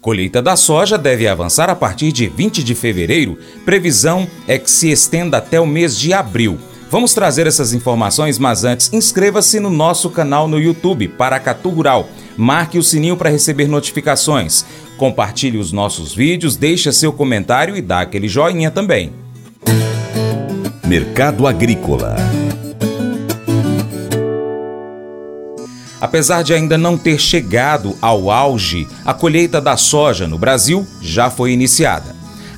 Colheita da soja deve avançar a partir de 20 de fevereiro. Previsão é que se estenda até o mês de abril. Vamos trazer essas informações, mas antes, inscreva-se no nosso canal no YouTube, Paracatu Rural. Marque o sininho para receber notificações. Compartilhe os nossos vídeos, deixe seu comentário e dá aquele joinha também. Mercado Agrícola Apesar de ainda não ter chegado ao auge, a colheita da soja no Brasil já foi iniciada.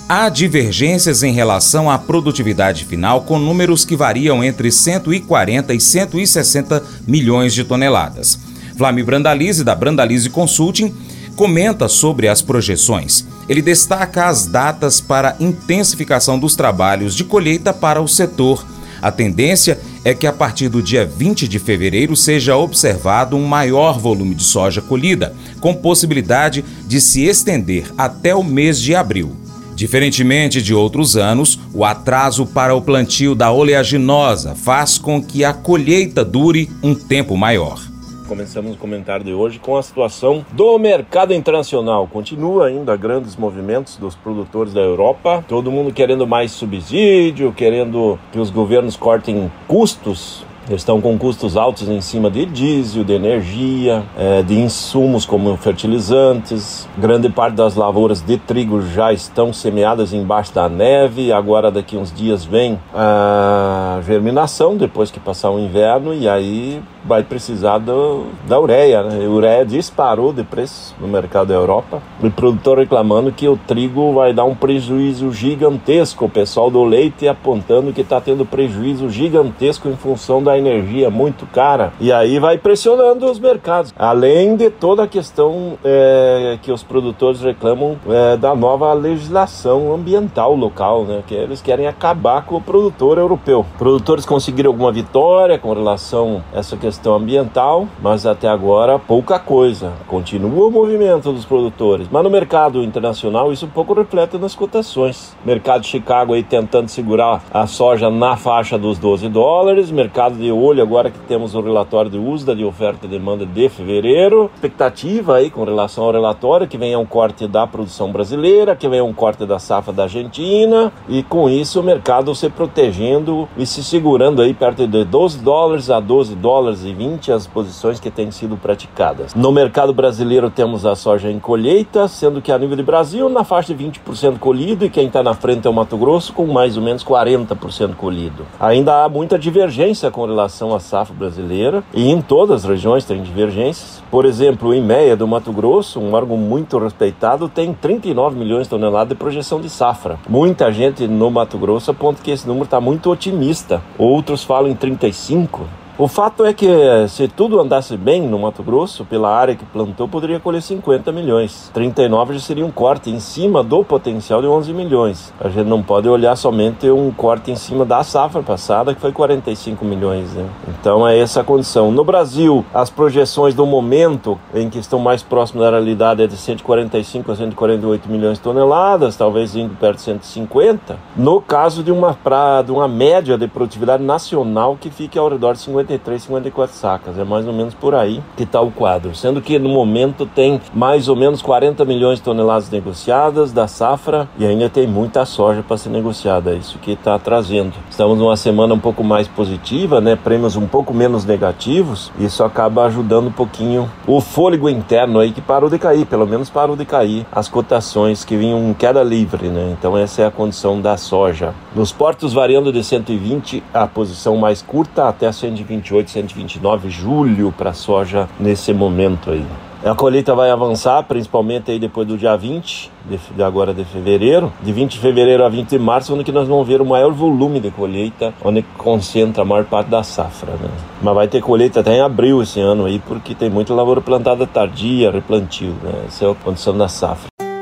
Há divergências em relação à produtividade final, com números que variam entre 140 e 160 milhões de toneladas. Flávio Brandalize, da Brandalize Consulting, comenta sobre as projeções. Ele destaca as datas para intensificação dos trabalhos de colheita para o setor. A tendência é que a partir do dia 20 de fevereiro seja observado um maior volume de soja colhida, com possibilidade de se estender até o mês de abril. Diferentemente de outros anos, o atraso para o plantio da oleaginosa faz com que a colheita dure um tempo maior. Começamos o comentário de hoje com a situação do mercado internacional. Continua ainda grandes movimentos dos produtores da Europa, todo mundo querendo mais subsídio, querendo que os governos cortem custos estão com custos altos em cima de diesel, de energia, é, de insumos como fertilizantes. Grande parte das lavouras de trigo já estão semeadas embaixo da neve. Agora, daqui uns dias, vem a germinação, depois que passar o inverno, e aí vai precisar do, da ureia. Né? A ureia disparou de preço no mercado da Europa. O produtor reclamando que o trigo vai dar um prejuízo gigantesco. O pessoal do leite apontando que está tendo prejuízo gigantesco em função da energia muito cara. E aí vai pressionando os mercados. Além de toda a questão é, que os produtores reclamam é, da nova legislação ambiental local, né? que eles querem acabar com o produtor europeu. Produtores conseguiram alguma vitória com relação a essa questão ambiental, mas até agora pouca coisa. Continua o movimento dos produtores, mas no mercado internacional isso um pouco reflete nas cotações. Mercado de Chicago aí tentando segurar a soja na faixa dos 12 dólares, mercado de olho agora que temos o relatório de USDA de oferta e demanda de fevereiro, expectativa aí com relação ao relatório que venha um corte da produção brasileira, que venha um corte da safra da Argentina e com isso o mercado se protegendo e se segurando aí perto de 12 dólares a 12 dólares 2020 as posições que têm sido praticadas. No mercado brasileiro temos a soja em colheita, sendo que a nível de Brasil na faixa de 20% colhido e quem está na frente é o Mato Grosso com mais ou menos 40% colhido. Ainda há muita divergência com relação à safra brasileira e em todas as regiões tem divergências. Por exemplo, em Meia do Mato Grosso, um órgão muito respeitado, tem 39 milhões de toneladas de projeção de safra. Muita gente no Mato Grosso aponta que esse número está muito otimista. Outros falam em 35. O fato é que se tudo andasse bem no Mato Grosso, pela área que plantou, poderia colher 50 milhões. 39 já seria um corte em cima do potencial de 11 milhões. A gente não pode olhar somente um corte em cima da safra passada, que foi 45 milhões. Né? Então é essa a condição. No Brasil, as projeções do momento em que estão mais próximas da realidade é de 145 a 148 milhões de toneladas, talvez indo perto de 150. No caso de uma, pra, de uma média de produtividade nacional que fique ao redor de 50 53, 54 sacas. É mais ou menos por aí que está o quadro. Sendo que no momento tem mais ou menos 40 milhões de toneladas negociadas da safra e ainda tem muita soja para ser negociada. É isso que está trazendo. Estamos numa semana um pouco mais positiva, né? Prêmios um pouco menos negativos. Isso acaba ajudando um pouquinho o fôlego interno aí que parou de cair, pelo menos parou de cair as cotações que vinham em queda livre, né? Então essa é a condição da soja. Nos portos variando de 120 a posição mais curta até 120 128, 129 julho para soja nesse momento aí. A colheita vai avançar, principalmente aí depois do dia 20, de, agora de fevereiro, de 20 de fevereiro a 20 de março, onde que nós vamos ver o maior volume de colheita, onde concentra a maior parte da safra, né? Mas vai ter colheita até em abril esse ano aí, porque tem muita lavoura plantada tardia, replantio, né? Essa é a condição da safra.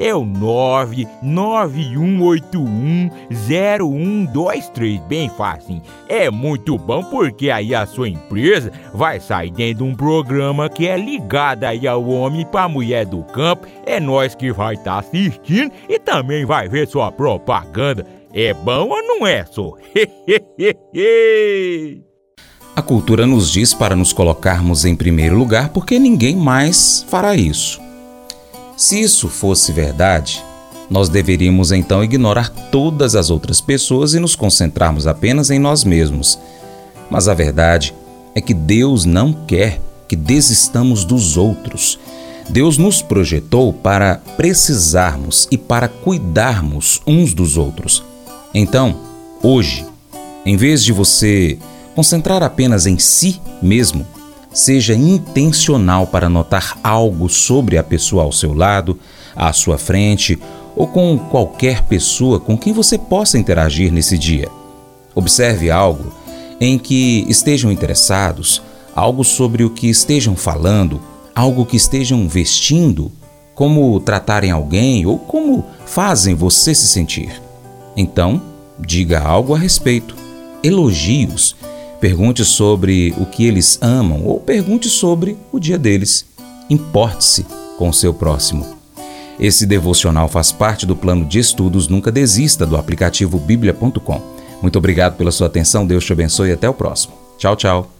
é o 991810123, bem fácil. É muito bom porque aí a sua empresa vai sair dentro de um programa que é ligado aí ao homem para mulher do campo. É nós que vai estar tá assistindo e também vai ver sua propaganda. É bom ou não é, só? a cultura nos diz para nos colocarmos em primeiro lugar porque ninguém mais fará isso. Se isso fosse verdade, nós deveríamos então ignorar todas as outras pessoas e nos concentrarmos apenas em nós mesmos. Mas a verdade é que Deus não quer que desistamos dos outros. Deus nos projetou para precisarmos e para cuidarmos uns dos outros. Então, hoje, em vez de você concentrar apenas em si mesmo, Seja intencional para notar algo sobre a pessoa ao seu lado, à sua frente ou com qualquer pessoa com quem você possa interagir nesse dia. Observe algo em que estejam interessados, algo sobre o que estejam falando, algo que estejam vestindo, como tratarem alguém ou como fazem você se sentir. Então, diga algo a respeito. Elogios Pergunte sobre o que eles amam ou pergunte sobre o dia deles. Importe-se com o seu próximo. Esse devocional faz parte do plano de estudos Nunca Desista do aplicativo bíblia.com. Muito obrigado pela sua atenção, Deus te abençoe e até o próximo. Tchau, tchau.